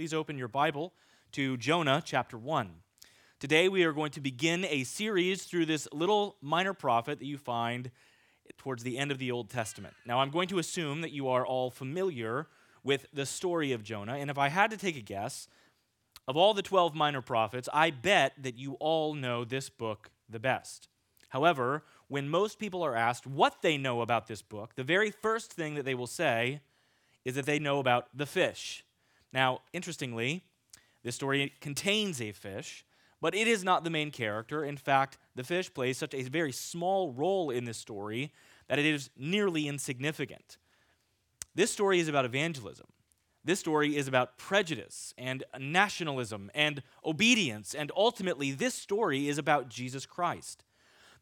Please open your Bible to Jonah chapter 1. Today we are going to begin a series through this little minor prophet that you find towards the end of the Old Testament. Now, I'm going to assume that you are all familiar with the story of Jonah, and if I had to take a guess, of all the 12 minor prophets, I bet that you all know this book the best. However, when most people are asked what they know about this book, the very first thing that they will say is that they know about the fish. Now, interestingly, this story contains a fish, but it is not the main character. In fact, the fish plays such a very small role in this story that it is nearly insignificant. This story is about evangelism. This story is about prejudice and nationalism and obedience, and ultimately, this story is about Jesus Christ.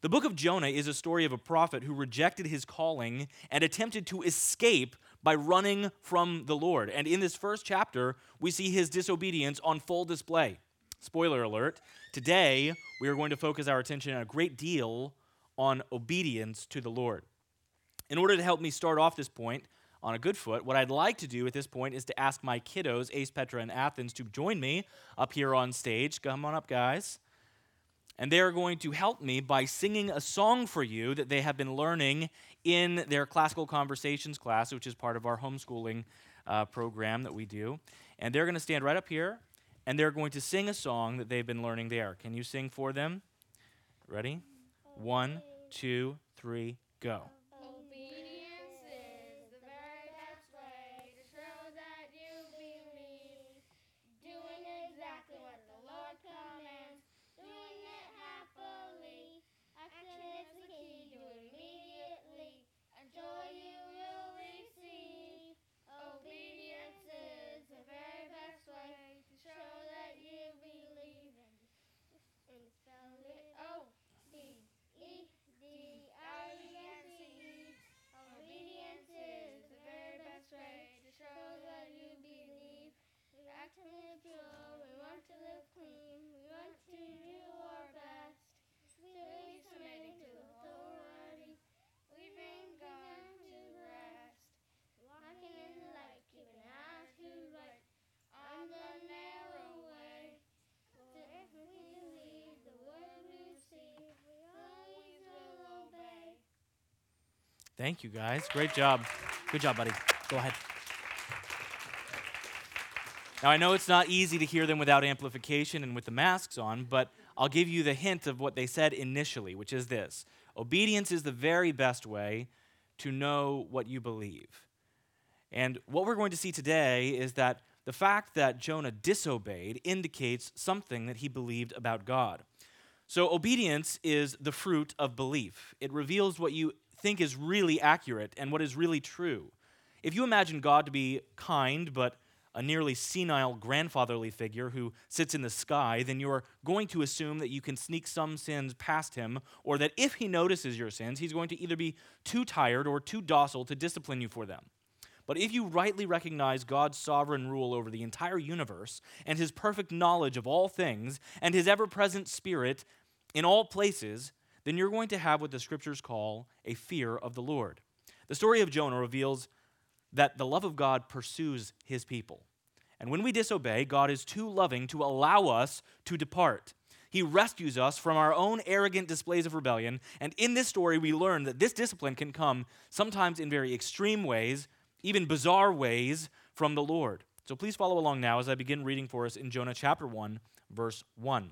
The book of Jonah is a story of a prophet who rejected his calling and attempted to escape by running from the Lord. And in this first chapter, we see his disobedience on full display. Spoiler alert today, we are going to focus our attention a great deal on obedience to the Lord. In order to help me start off this point on a good foot, what I'd like to do at this point is to ask my kiddos, Ace, Petra, and Athens, to join me up here on stage. Come on up, guys and they are going to help me by singing a song for you that they have been learning in their classical conversations class, which is part of our homeschooling uh, program that we do. And they're going to stand right up here and they're going to sing a song that they've been learning there. Can you sing for them? Ready? One, two, three, go. Thank you, guys. Great job. Good job, buddy. Go ahead. Now, I know it's not easy to hear them without amplification and with the masks on, but I'll give you the hint of what they said initially, which is this Obedience is the very best way to know what you believe. And what we're going to see today is that the fact that Jonah disobeyed indicates something that he believed about God. So, obedience is the fruit of belief. It reveals what you think is really accurate and what is really true. If you imagine God to be kind, but a nearly senile grandfatherly figure who sits in the sky, then you're going to assume that you can sneak some sins past him, or that if he notices your sins, he's going to either be too tired or too docile to discipline you for them. But if you rightly recognize God's sovereign rule over the entire universe and his perfect knowledge of all things and his ever present spirit in all places, then you're going to have what the scriptures call a fear of the Lord. The story of Jonah reveals that the love of God pursues his people. And when we disobey, God is too loving to allow us to depart. He rescues us from our own arrogant displays of rebellion. And in this story, we learn that this discipline can come sometimes in very extreme ways, even bizarre ways, from the Lord. So please follow along now as I begin reading for us in Jonah chapter 1, verse 1.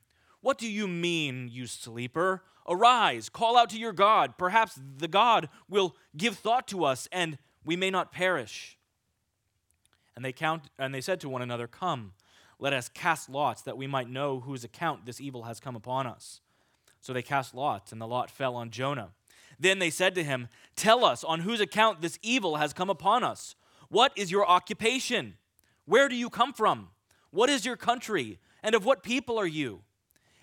What do you mean, you sleeper? Arise, call out to your God. Perhaps the God will give thought to us, and we may not perish. And they, count, and they said to one another, Come, let us cast lots, that we might know whose account this evil has come upon us. So they cast lots, and the lot fell on Jonah. Then they said to him, Tell us on whose account this evil has come upon us. What is your occupation? Where do you come from? What is your country? And of what people are you?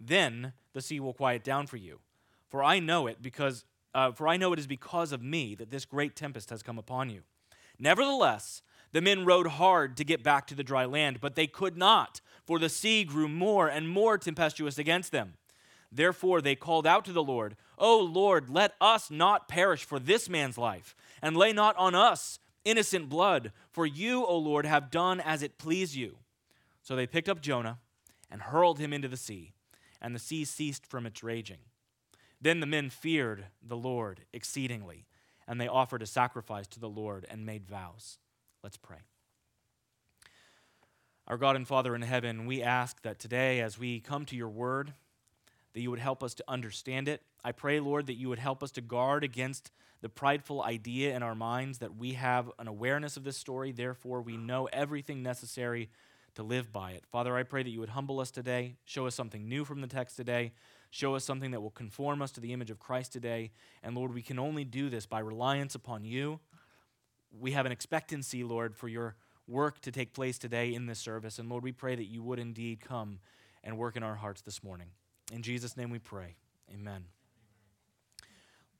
Then the sea will quiet down for you. For I know it because uh, for I know it is because of me that this great tempest has come upon you. Nevertheless, the men rowed hard to get back to the dry land, but they could not, for the sea grew more and more tempestuous against them. Therefore they called out to the Lord, O Lord, let us not perish for this man's life, and lay not on us innocent blood, for you, O Lord, have done as it pleased you. So they picked up Jonah and hurled him into the sea and the sea ceased from its raging. Then the men feared the Lord exceedingly, and they offered a sacrifice to the Lord and made vows. Let's pray. Our God and Father in heaven, we ask that today, as we come to your word, that you would help us to understand it. I pray, Lord, that you would help us to guard against the prideful idea in our minds that we have an awareness of this story, therefore, we know everything necessary to live by it. Father, I pray that you would humble us today, show us something new from the text today, show us something that will conform us to the image of Christ today. And Lord, we can only do this by reliance upon you. We have an expectancy, Lord, for your work to take place today in this service. And Lord, we pray that you would indeed come and work in our hearts this morning. In Jesus' name we pray. Amen.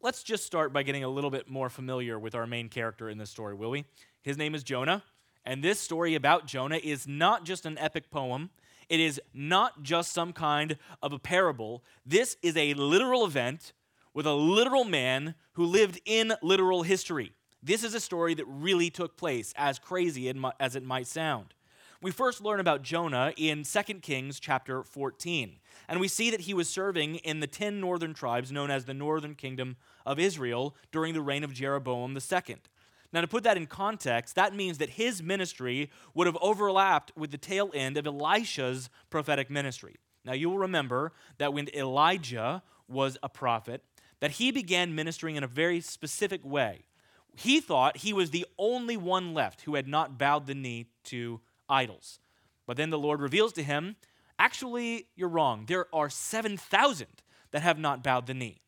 Let's just start by getting a little bit more familiar with our main character in this story, will we? His name is Jonah. And this story about Jonah is not just an epic poem. It is not just some kind of a parable. This is a literal event with a literal man who lived in literal history. This is a story that really took place, as crazy as it might sound. We first learn about Jonah in 2 Kings chapter 14, and we see that he was serving in the 10 northern tribes known as the northern kingdom of Israel during the reign of Jeroboam II. Now, to put that in context, that means that his ministry would have overlapped with the tail end of Elisha's prophetic ministry. Now, you will remember that when Elijah was a prophet, that he began ministering in a very specific way. He thought he was the only one left who had not bowed the knee to idols. But then the Lord reveals to him, actually, you're wrong. There are 7,000 that have not bowed the knee.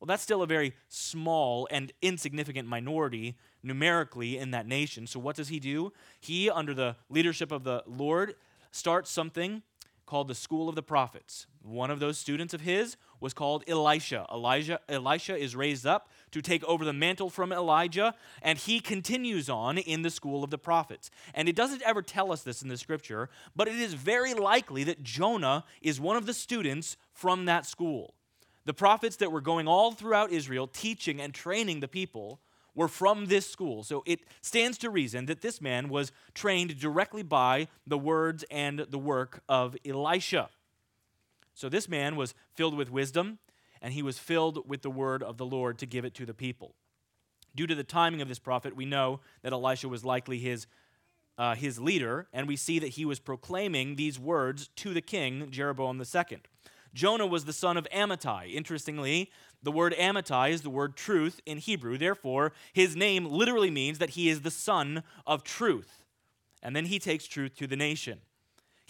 Well, that's still a very small and insignificant minority numerically in that nation. So, what does he do? He, under the leadership of the Lord, starts something called the School of the Prophets. One of those students of his was called Elisha. Elijah, Elisha is raised up to take over the mantle from Elijah, and he continues on in the school of the prophets. And it doesn't ever tell us this in the scripture, but it is very likely that Jonah is one of the students from that school. The prophets that were going all throughout Israel teaching and training the people were from this school. So it stands to reason that this man was trained directly by the words and the work of Elisha. So this man was filled with wisdom, and he was filled with the word of the Lord to give it to the people. Due to the timing of this prophet, we know that Elisha was likely his, uh, his leader, and we see that he was proclaiming these words to the king, Jeroboam II. Jonah was the son of Amittai. Interestingly, the word Amittai is the word truth in Hebrew. Therefore, his name literally means that he is the son of truth. And then he takes truth to the nation.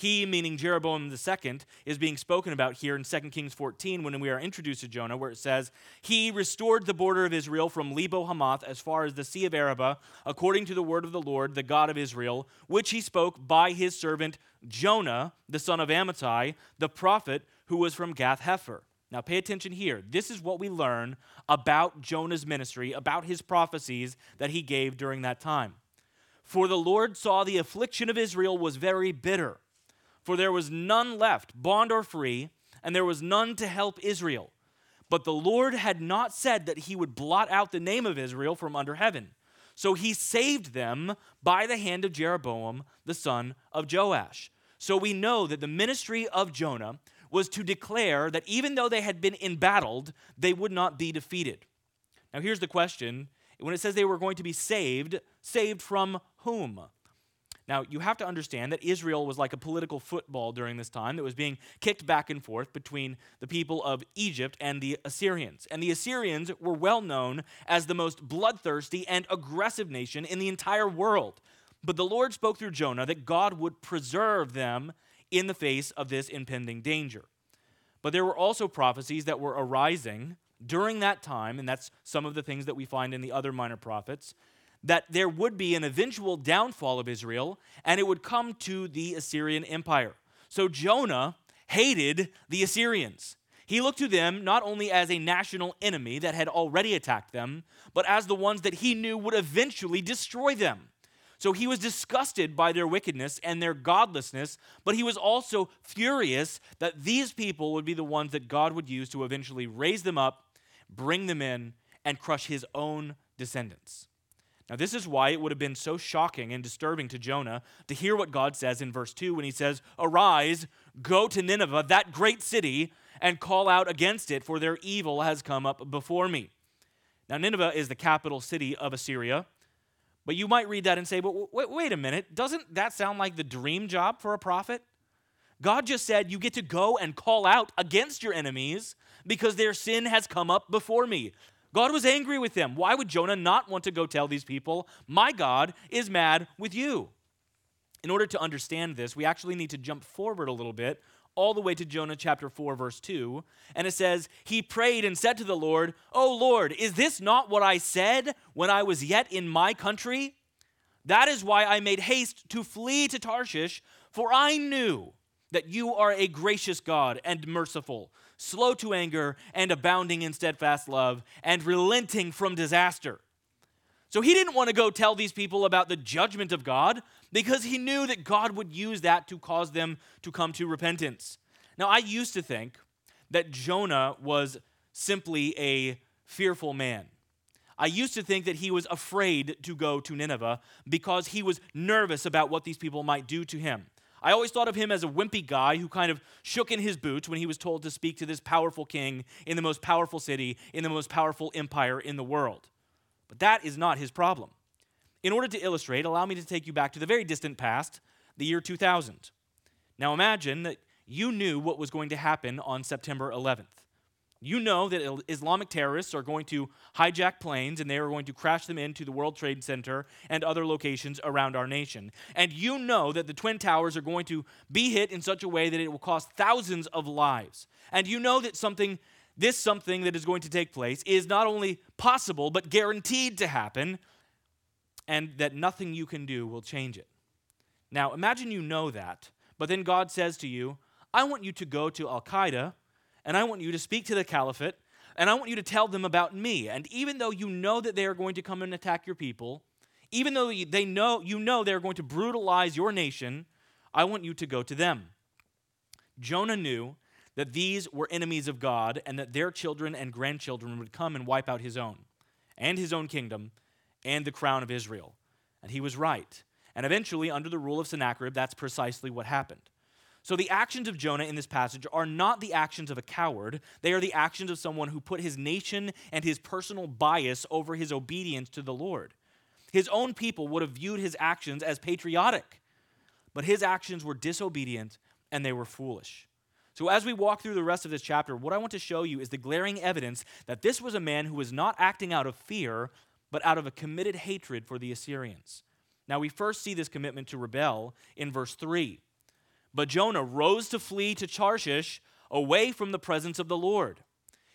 He, meaning Jeroboam II, is being spoken about here in 2 Kings 14 when we are introduced to Jonah, where it says, He restored the border of Israel from Lebo Hamath as far as the Sea of Arabah, according to the word of the Lord, the God of Israel, which he spoke by his servant Jonah, the son of Amittai, the prophet who was from Gath Hepher. Now, pay attention here. This is what we learn about Jonah's ministry, about his prophecies that he gave during that time. For the Lord saw the affliction of Israel was very bitter, for there was none left, bond or free, and there was none to help Israel. But the Lord had not said that he would blot out the name of Israel from under heaven. So he saved them by the hand of Jeroboam, the son of Joash. So we know that the ministry of Jonah was to declare that even though they had been embattled, they would not be defeated. Now, here's the question when it says they were going to be saved, saved from whom? Now, you have to understand that Israel was like a political football during this time that was being kicked back and forth between the people of Egypt and the Assyrians. And the Assyrians were well known as the most bloodthirsty and aggressive nation in the entire world. But the Lord spoke through Jonah that God would preserve them in the face of this impending danger. But there were also prophecies that were arising during that time, and that's some of the things that we find in the other minor prophets, that there would be an eventual downfall of Israel and it would come to the Assyrian Empire. So Jonah hated the Assyrians. He looked to them not only as a national enemy that had already attacked them, but as the ones that he knew would eventually destroy them. So he was disgusted by their wickedness and their godlessness, but he was also furious that these people would be the ones that God would use to eventually raise them up, bring them in, and crush his own descendants. Now, this is why it would have been so shocking and disturbing to Jonah to hear what God says in verse 2 when he says, Arise, go to Nineveh, that great city, and call out against it, for their evil has come up before me. Now, Nineveh is the capital city of Assyria. But you might read that and say, but wait, wait a minute, doesn't that sound like the dream job for a prophet? God just said you get to go and call out against your enemies because their sin has come up before me. God was angry with them. Why would Jonah not want to go tell these people, My God is mad with you? In order to understand this, we actually need to jump forward a little bit, all the way to Jonah chapter 4, verse 2. And it says, He prayed and said to the Lord, Oh Lord, is this not what I said when I was yet in my country? That is why I made haste to flee to Tarshish, for I knew that you are a gracious God and merciful slow to anger, and abounding in steadfast love, and relenting from disaster. So he didn't want to go tell these people about the judgment of God because he knew that God would use that to cause them to come to repentance. Now, I used to think that Jonah was simply a fearful man. I used to think that he was afraid to go to Nineveh because he was nervous about what these people might do to him. I always thought of him as a wimpy guy who kind of shook in his boots when he was told to speak to this powerful king in the most powerful city, in the most powerful empire in the world. But that is not his problem. In order to illustrate, allow me to take you back to the very distant past, the year 2000. Now imagine that you knew what was going to happen on September 11th. You know that Islamic terrorists are going to hijack planes and they are going to crash them into the World Trade Center and other locations around our nation. And you know that the Twin Towers are going to be hit in such a way that it will cost thousands of lives. And you know that something, this something that is going to take place, is not only possible, but guaranteed to happen, and that nothing you can do will change it. Now, imagine you know that, but then God says to you, I want you to go to Al Qaeda and I want you to speak to the caliphate, and I want you to tell them about me. And even though you know that they are going to come and attack your people, even though they know you know they're going to brutalize your nation, I want you to go to them. Jonah knew that these were enemies of God and that their children and grandchildren would come and wipe out his own and his own kingdom and the crown of Israel. And he was right. And eventually, under the rule of Sennacherib, that's precisely what happened. So, the actions of Jonah in this passage are not the actions of a coward. They are the actions of someone who put his nation and his personal bias over his obedience to the Lord. His own people would have viewed his actions as patriotic, but his actions were disobedient and they were foolish. So, as we walk through the rest of this chapter, what I want to show you is the glaring evidence that this was a man who was not acting out of fear, but out of a committed hatred for the Assyrians. Now, we first see this commitment to rebel in verse 3. But Jonah rose to flee to Tarshish away from the presence of the Lord.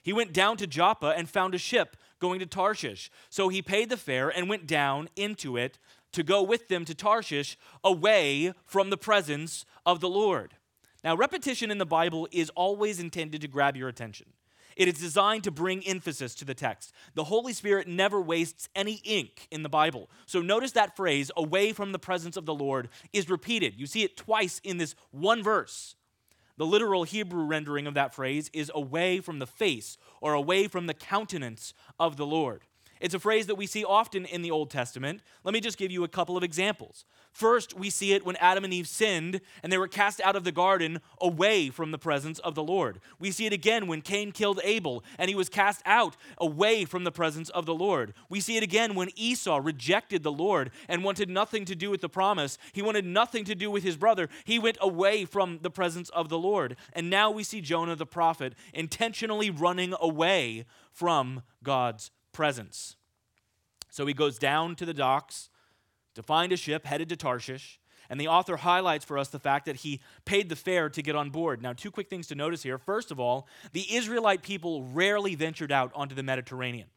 He went down to Joppa and found a ship going to Tarshish. So he paid the fare and went down into it to go with them to Tarshish away from the presence of the Lord. Now, repetition in the Bible is always intended to grab your attention. It is designed to bring emphasis to the text. The Holy Spirit never wastes any ink in the Bible. So notice that phrase, away from the presence of the Lord, is repeated. You see it twice in this one verse. The literal Hebrew rendering of that phrase is away from the face or away from the countenance of the Lord. It's a phrase that we see often in the Old Testament. Let me just give you a couple of examples. First, we see it when Adam and Eve sinned and they were cast out of the garden away from the presence of the Lord. We see it again when Cain killed Abel and he was cast out away from the presence of the Lord. We see it again when Esau rejected the Lord and wanted nothing to do with the promise. He wanted nothing to do with his brother. He went away from the presence of the Lord. And now we see Jonah the prophet intentionally running away from God's presence. So he goes down to the docks to find a ship headed to Tarshish. And the author highlights for us the fact that he paid the fare to get on board. Now, two quick things to notice here. First of all, the Israelite people rarely ventured out onto the Mediterranean.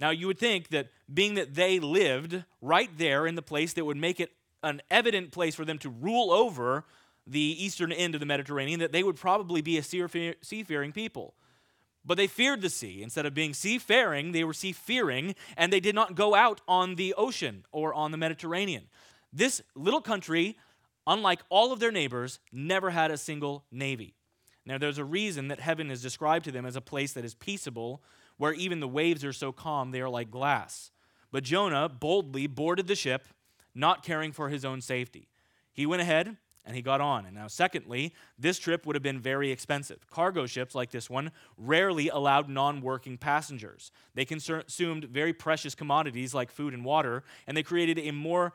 Now, you would think that being that they lived right there in the place that would make it an evident place for them to rule over the eastern end of the Mediterranean, that they would probably be a seafaring people. But they feared the sea. Instead of being seafaring, they were seafaring, and they did not go out on the ocean or on the Mediterranean. This little country, unlike all of their neighbors, never had a single navy. Now, there's a reason that heaven is described to them as a place that is peaceable, where even the waves are so calm they are like glass. But Jonah boldly boarded the ship, not caring for his own safety. He went ahead, and he got on. And now, secondly, this trip would have been very expensive. Cargo ships like this one rarely allowed non working passengers. They consumed very precious commodities like food and water, and they created a more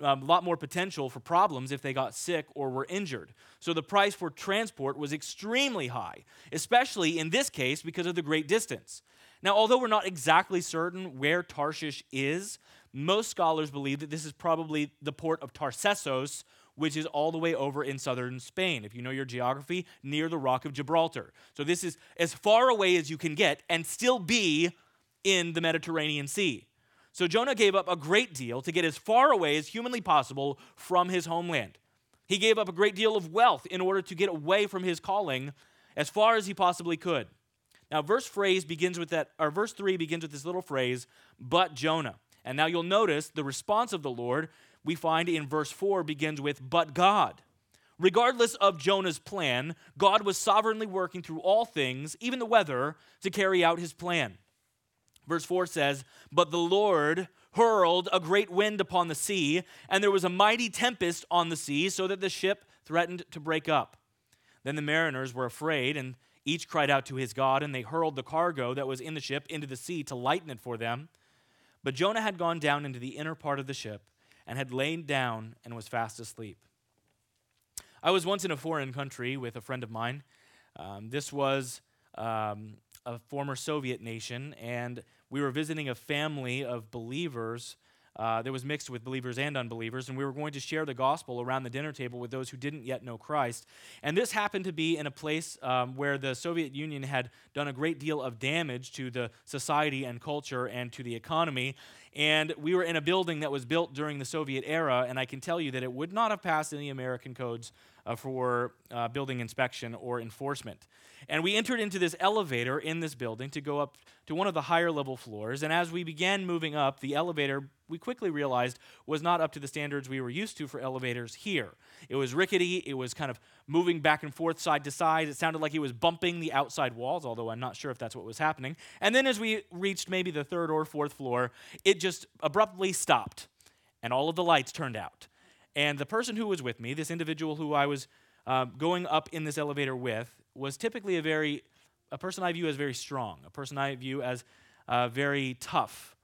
a um, lot more potential for problems if they got sick or were injured. So the price for transport was extremely high, especially in this case because of the great distance. Now, although we're not exactly certain where Tarshish is, most scholars believe that this is probably the port of Tartessos, which is all the way over in southern Spain, if you know your geography, near the Rock of Gibraltar. So this is as far away as you can get and still be in the Mediterranean Sea. So Jonah gave up a great deal to get as far away as humanly possible from his homeland. He gave up a great deal of wealth in order to get away from his calling as far as he possibly could. Now, verse phrase begins with that, or verse 3 begins with this little phrase, but Jonah. And now you'll notice the response of the Lord we find in verse 4 begins with, but God. Regardless of Jonah's plan, God was sovereignly working through all things, even the weather, to carry out his plan. Verse 4 says, But the Lord hurled a great wind upon the sea, and there was a mighty tempest on the sea, so that the ship threatened to break up. Then the mariners were afraid, and each cried out to his God, and they hurled the cargo that was in the ship into the sea to lighten it for them. But Jonah had gone down into the inner part of the ship and had lain down and was fast asleep. I was once in a foreign country with a friend of mine. Um, this was um, a former Soviet nation, and we were visiting a family of believers uh, that was mixed with believers and unbelievers, and we were going to share the gospel around the dinner table with those who didn't yet know Christ. And this happened to be in a place um, where the Soviet Union had done a great deal of damage to the society and culture and to the economy. And we were in a building that was built during the Soviet era, and I can tell you that it would not have passed any American codes uh, for uh, building inspection or enforcement. And we entered into this elevator in this building to go up to one of the higher level floors. And as we began moving up, the elevator, we quickly realized, was not up to the standards we were used to for elevators here. It was rickety, it was kind of moving back and forth side to side. It sounded like it was bumping the outside walls, although I'm not sure if that's what was happening. And then as we reached maybe the third or fourth floor, it just abruptly stopped, and all of the lights turned out. And the person who was with me, this individual who I was uh, going up in this elevator with, was typically a very, a person I view as very strong, a person I view as uh, very tough.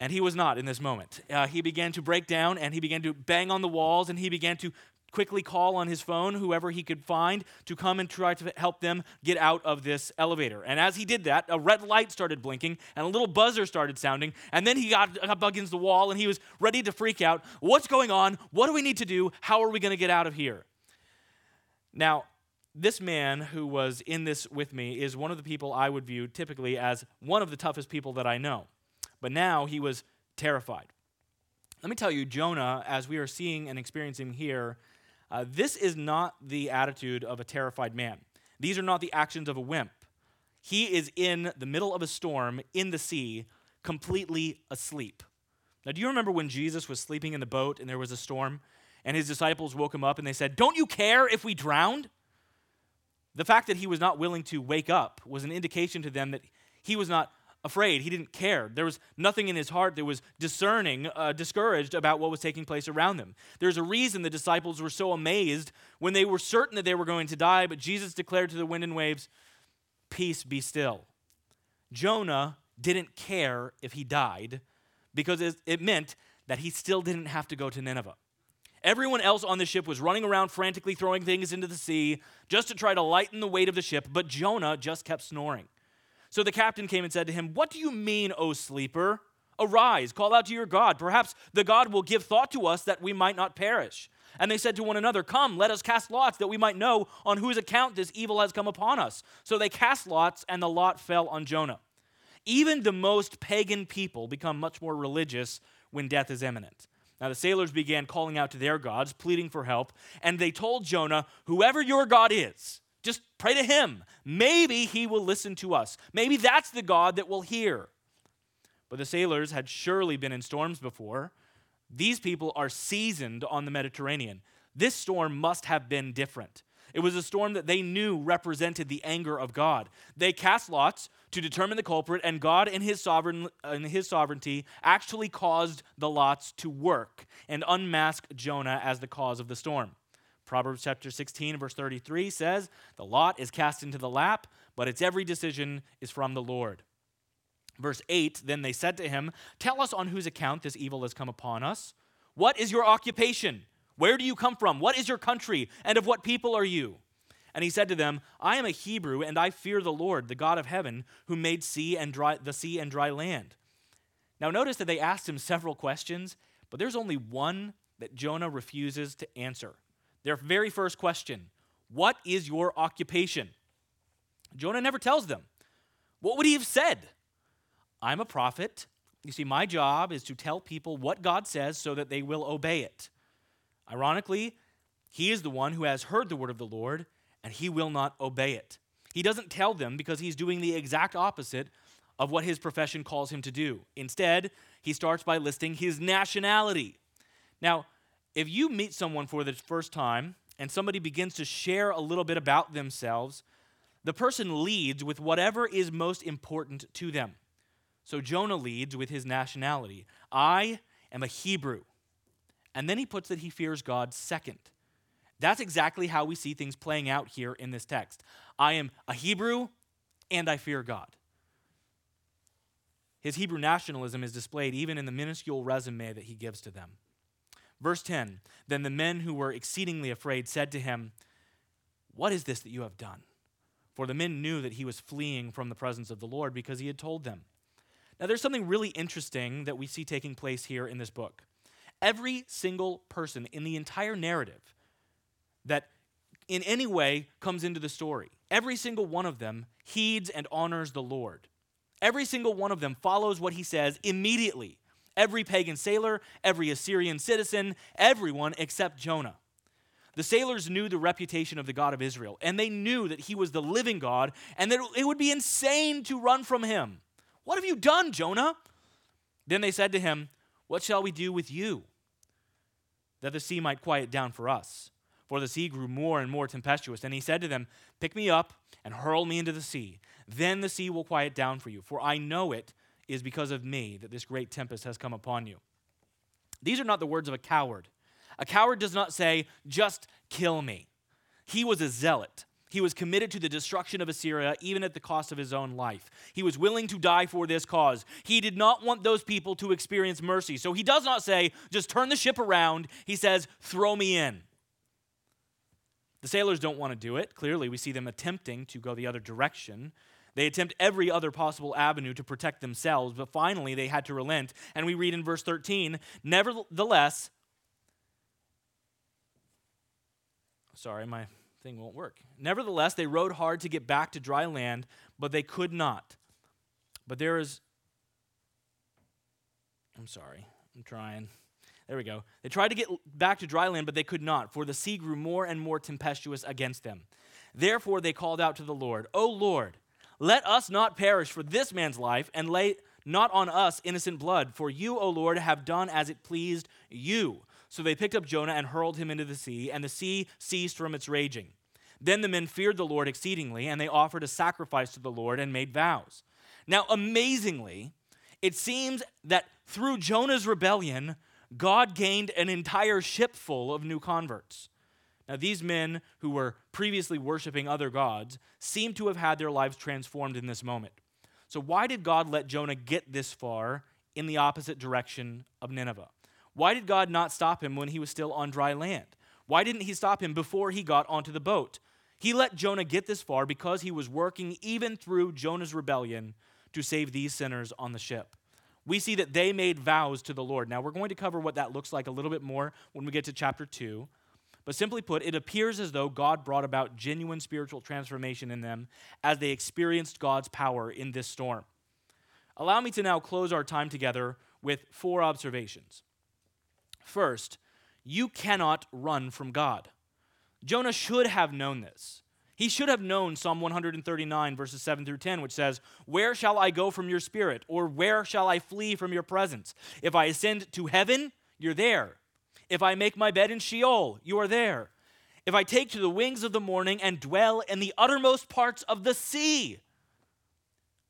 And he was not in this moment. Uh, he began to break down and he began to bang on the walls and he began to quickly call on his phone whoever he could find to come and try to help them get out of this elevator. And as he did that, a red light started blinking and a little buzzer started sounding. And then he got up against the wall and he was ready to freak out. What's going on? What do we need to do? How are we going to get out of here? Now, this man who was in this with me is one of the people I would view typically as one of the toughest people that I know. But now he was terrified. Let me tell you, Jonah, as we are seeing and experiencing here, uh, this is not the attitude of a terrified man. These are not the actions of a wimp. He is in the middle of a storm in the sea, completely asleep. Now, do you remember when Jesus was sleeping in the boat and there was a storm, and his disciples woke him up and they said, Don't you care if we drowned? The fact that he was not willing to wake up was an indication to them that he was not afraid. He didn't care. There was nothing in his heart that was discerning, uh, discouraged about what was taking place around them. There's a reason the disciples were so amazed when they were certain that they were going to die, but Jesus declared to the wind and waves, Peace be still. Jonah didn't care if he died because it meant that he still didn't have to go to Nineveh. Everyone else on the ship was running around frantically throwing things into the sea just to try to lighten the weight of the ship, but Jonah just kept snoring. So the captain came and said to him, What do you mean, O sleeper? Arise, call out to your God. Perhaps the God will give thought to us that we might not perish. And they said to one another, Come, let us cast lots that we might know on whose account this evil has come upon us. So they cast lots, and the lot fell on Jonah. Even the most pagan people become much more religious when death is imminent. Now the sailors began calling out to their gods, pleading for help, and they told Jonah, Whoever your God is, just pray to him. Maybe he will listen to us. Maybe that's the God that will hear. But the sailors had surely been in storms before. These people are seasoned on the Mediterranean. This storm must have been different. It was a storm that they knew represented the anger of God. They cast lots to determine the culprit, and God, in his, sovereign, in his sovereignty, actually caused the lots to work and unmask Jonah as the cause of the storm. Proverbs chapter 16, verse 33 says, The lot is cast into the lap, but its every decision is from the Lord. Verse 8 Then they said to him, Tell us on whose account this evil has come upon us. What is your occupation? Where do you come from? What is your country? And of what people are you? And he said to them, I am a Hebrew, and I fear the Lord, the God of heaven, who made sea and dry, the sea and dry land. Now notice that they asked him several questions, but there's only one that Jonah refuses to answer. Their very first question What is your occupation? Jonah never tells them. What would he have said? I'm a prophet. You see, my job is to tell people what God says so that they will obey it. Ironically, he is the one who has heard the word of the Lord, and he will not obey it. He doesn't tell them because he's doing the exact opposite of what his profession calls him to do. Instead, he starts by listing his nationality. Now, if you meet someone for the first time and somebody begins to share a little bit about themselves, the person leads with whatever is most important to them. So Jonah leads with his nationality. I am a Hebrew. And then he puts that he fears God second. That's exactly how we see things playing out here in this text. I am a Hebrew and I fear God. His Hebrew nationalism is displayed even in the minuscule resume that he gives to them. Verse 10 Then the men who were exceedingly afraid said to him, What is this that you have done? For the men knew that he was fleeing from the presence of the Lord because he had told them. Now, there's something really interesting that we see taking place here in this book. Every single person in the entire narrative that in any way comes into the story, every single one of them heeds and honors the Lord. Every single one of them follows what he says immediately every pagan sailor, every Assyrian citizen, everyone except Jonah. The sailors knew the reputation of the God of Israel, and they knew that he was the living God, and that it would be insane to run from him. What have you done, Jonah? Then they said to him, What shall we do with you? That the sea might quiet down for us. For the sea grew more and more tempestuous. And he said to them, Pick me up and hurl me into the sea. Then the sea will quiet down for you. For I know it is because of me that this great tempest has come upon you. These are not the words of a coward. A coward does not say, just kill me. He was a zealot. He was committed to the destruction of Assyria, even at the cost of his own life. He was willing to die for this cause. He did not want those people to experience mercy. So he does not say, just turn the ship around. He says, throw me in. The sailors don't want to do it. Clearly, we see them attempting to go the other direction. They attempt every other possible avenue to protect themselves, but finally they had to relent. And we read in verse 13, nevertheless, sorry, my thing won't work. Nevertheless, they rowed hard to get back to dry land, but they could not. But there is, I'm sorry, I'm trying. There we go. They tried to get back to dry land, but they could not, for the sea grew more and more tempestuous against them. Therefore, they called out to the Lord, O Lord, let us not perish for this man's life, and lay not on us innocent blood, for you, O Lord, have done as it pleased you. So they picked up Jonah and hurled him into the sea, and the sea ceased from its raging. Then the men feared the Lord exceedingly, and they offered a sacrifice to the Lord and made vows. Now, amazingly, it seems that through Jonah's rebellion, God gained an entire ship full of new converts. Now, these men who were previously worshiping other gods seem to have had their lives transformed in this moment. So, why did God let Jonah get this far in the opposite direction of Nineveh? Why did God not stop him when he was still on dry land? Why didn't he stop him before he got onto the boat? He let Jonah get this far because he was working even through Jonah's rebellion to save these sinners on the ship. We see that they made vows to the Lord. Now, we're going to cover what that looks like a little bit more when we get to chapter 2. But simply put, it appears as though God brought about genuine spiritual transformation in them as they experienced God's power in this storm. Allow me to now close our time together with four observations. First, you cannot run from God. Jonah should have known this. He should have known Psalm 139, verses 7 through 10, which says, Where shall I go from your spirit? Or where shall I flee from your presence? If I ascend to heaven, you're there. If I make my bed in Sheol, you are there. If I take to the wings of the morning and dwell in the uttermost parts of the sea,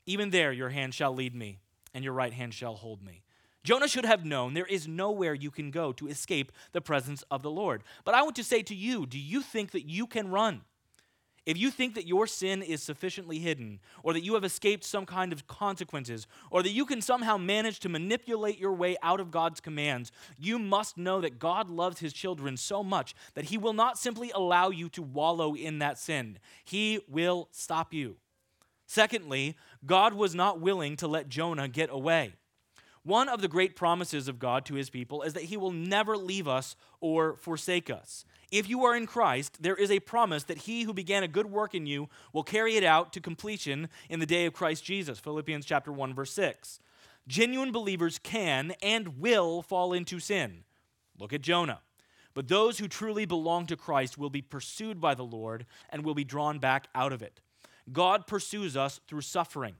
even there your hand shall lead me, and your right hand shall hold me. Jonah should have known there is nowhere you can go to escape the presence of the Lord. But I want to say to you do you think that you can run? If you think that your sin is sufficiently hidden, or that you have escaped some kind of consequences, or that you can somehow manage to manipulate your way out of God's commands, you must know that God loves his children so much that he will not simply allow you to wallow in that sin. He will stop you. Secondly, God was not willing to let Jonah get away. One of the great promises of God to his people is that he will never leave us or forsake us. If you are in Christ, there is a promise that he who began a good work in you will carry it out to completion in the day of Christ Jesus. Philippians chapter 1 verse 6. Genuine believers can and will fall into sin. Look at Jonah. But those who truly belong to Christ will be pursued by the Lord and will be drawn back out of it. God pursues us through suffering.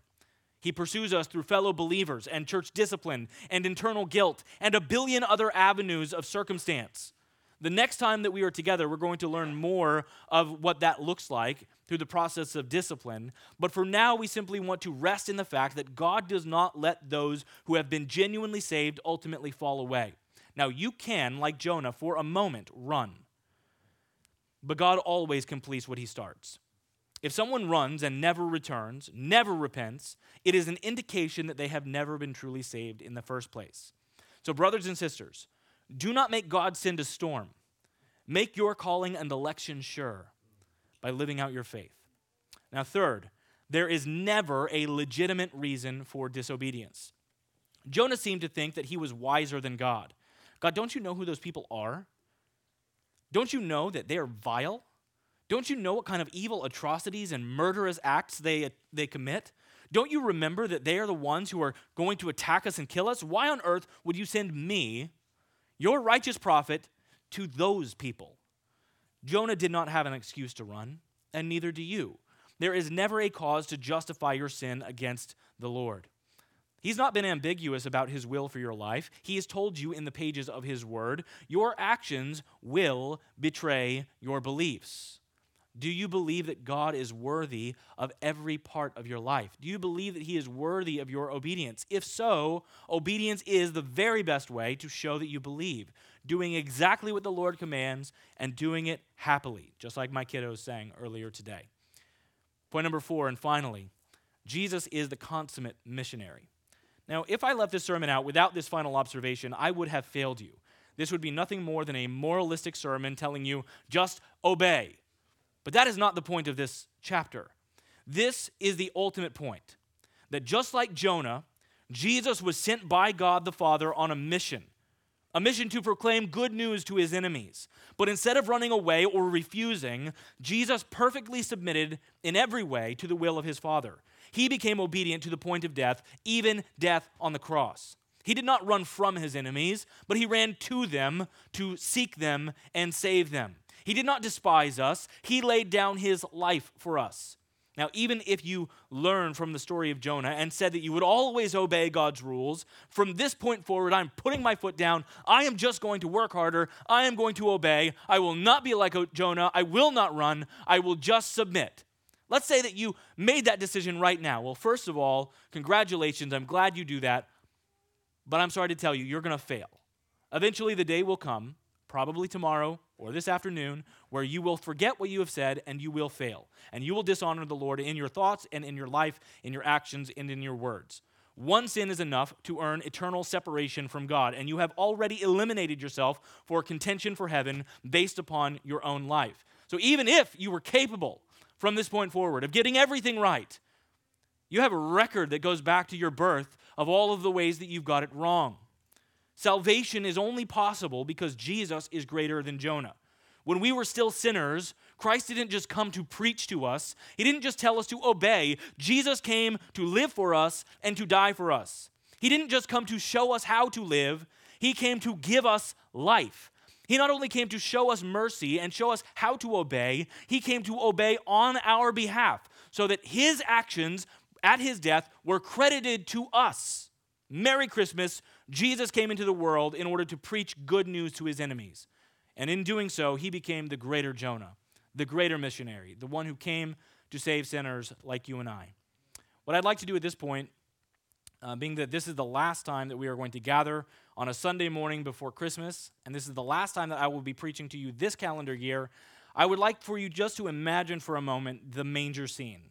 He pursues us through fellow believers and church discipline and internal guilt and a billion other avenues of circumstance. The next time that we are together, we're going to learn more of what that looks like through the process of discipline. But for now, we simply want to rest in the fact that God does not let those who have been genuinely saved ultimately fall away. Now, you can, like Jonah, for a moment run, but God always completes what he starts. If someone runs and never returns, never repents, it is an indication that they have never been truly saved in the first place. So, brothers and sisters, do not make God send a storm. Make your calling and election sure by living out your faith. Now, third, there is never a legitimate reason for disobedience. Jonah seemed to think that he was wiser than God. God, don't you know who those people are? Don't you know that they are vile? Don't you know what kind of evil atrocities and murderous acts they, they commit? Don't you remember that they are the ones who are going to attack us and kill us? Why on earth would you send me, your righteous prophet, to those people? Jonah did not have an excuse to run, and neither do you. There is never a cause to justify your sin against the Lord. He's not been ambiguous about his will for your life. He has told you in the pages of his word your actions will betray your beliefs. Do you believe that God is worthy of every part of your life? Do you believe that He is worthy of your obedience? If so, obedience is the very best way to show that you believe, doing exactly what the Lord commands and doing it happily, just like my kiddos sang earlier today. Point number four, and finally, Jesus is the consummate missionary. Now, if I left this sermon out without this final observation, I would have failed you. This would be nothing more than a moralistic sermon telling you just obey but that is not the point of this chapter. This is the ultimate point that just like Jonah, Jesus was sent by God the Father on a mission, a mission to proclaim good news to his enemies. But instead of running away or refusing, Jesus perfectly submitted in every way to the will of his Father. He became obedient to the point of death, even death on the cross. He did not run from his enemies, but he ran to them to seek them and save them. He did not despise us, He laid down His life for us. Now, even if you learn from the story of Jonah and said that you would always obey God's rules, from this point forward, I'm putting my foot down. I am just going to work harder. I am going to obey. I will not be like Jonah. I will not run. I will just submit. Let's say that you made that decision right now. Well, first of all, congratulations. I'm glad you do that. But I'm sorry to tell you, you're going to fail. Eventually, the day will come, probably tomorrow or this afternoon, where you will forget what you have said and you will fail. And you will dishonor the Lord in your thoughts and in your life, in your actions, and in your words. One sin is enough to earn eternal separation from God, and you have already eliminated yourself for contention for heaven based upon your own life. So even if you were capable from this point forward of getting everything right. You have a record that goes back to your birth of all of the ways that you've got it wrong. Salvation is only possible because Jesus is greater than Jonah. When we were still sinners, Christ didn't just come to preach to us, He didn't just tell us to obey. Jesus came to live for us and to die for us. He didn't just come to show us how to live, He came to give us life. He not only came to show us mercy and show us how to obey, he came to obey on our behalf so that his actions at his death were credited to us. Merry Christmas. Jesus came into the world in order to preach good news to his enemies. And in doing so, he became the greater Jonah, the greater missionary, the one who came to save sinners like you and I. What I'd like to do at this point, uh, being that this is the last time that we are going to gather on a Sunday morning before Christmas, and this is the last time that I will be preaching to you this calendar year, I would like for you just to imagine for a moment the manger scene.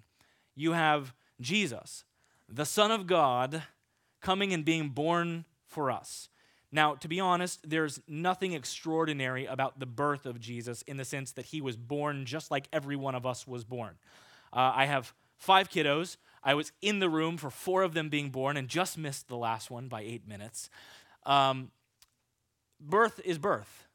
You have Jesus, the Son of God, coming and being born for us. Now, to be honest, there's nothing extraordinary about the birth of Jesus in the sense that he was born just like every one of us was born. Uh, I have five kiddos. I was in the room for four of them being born and just missed the last one by eight minutes. Um, birth is birth.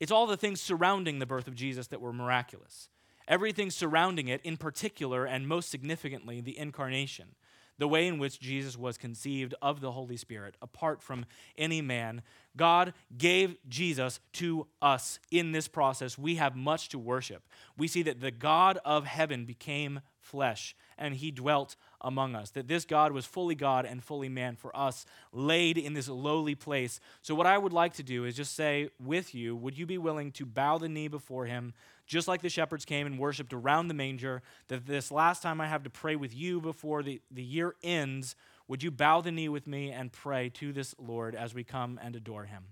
It's all the things surrounding the birth of Jesus that were miraculous. Everything surrounding it, in particular and most significantly, the incarnation, the way in which Jesus was conceived of the Holy Spirit, apart from any man. God gave Jesus to us in this process. We have much to worship. We see that the God of heaven became flesh and he dwelt among us. That this God was fully God and fully man for us, laid in this lowly place. So, what I would like to do is just say with you, would you be willing to bow the knee before him, just like the shepherds came and worshiped around the manger? That this last time I have to pray with you before the, the year ends, would you bow the knee with me and pray to this Lord as we come and adore him?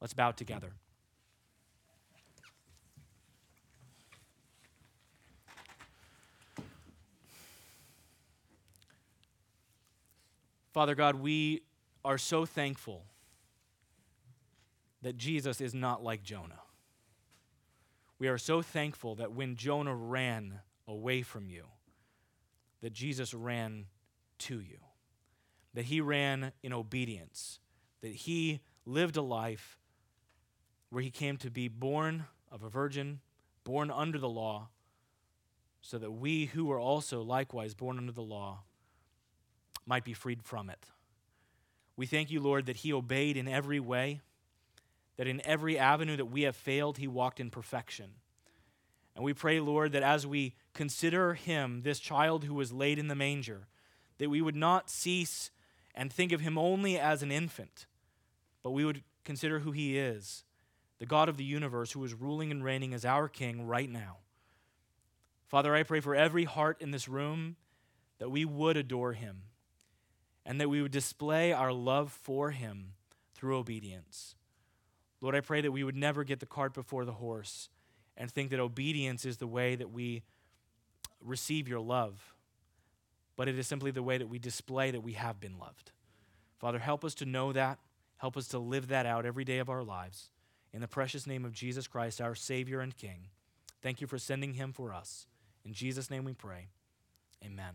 Let's bow together. Father God, we are so thankful that Jesus is not like Jonah. We are so thankful that when Jonah ran away from you, that Jesus ran to you, that he ran in obedience, that he lived a life where he came to be born of a virgin, born under the law, so that we who are also likewise born under the law might be freed from it. We thank you, Lord, that he obeyed in every way, that in every avenue that we have failed, he walked in perfection. And we pray, Lord, that as we consider him, this child who was laid in the manger, that we would not cease and think of him only as an infant, but we would consider who he is, the God of the universe who is ruling and reigning as our king right now. Father, I pray for every heart in this room that we would adore him and that we would display our love for him through obedience. Lord, I pray that we would never get the cart before the horse and think that obedience is the way that we receive your love, but it is simply the way that we display that we have been loved. Father, help us to know that. Help us to live that out every day of our lives. In the precious name of Jesus Christ, our Savior and King, thank you for sending him for us. In Jesus' name we pray. Amen.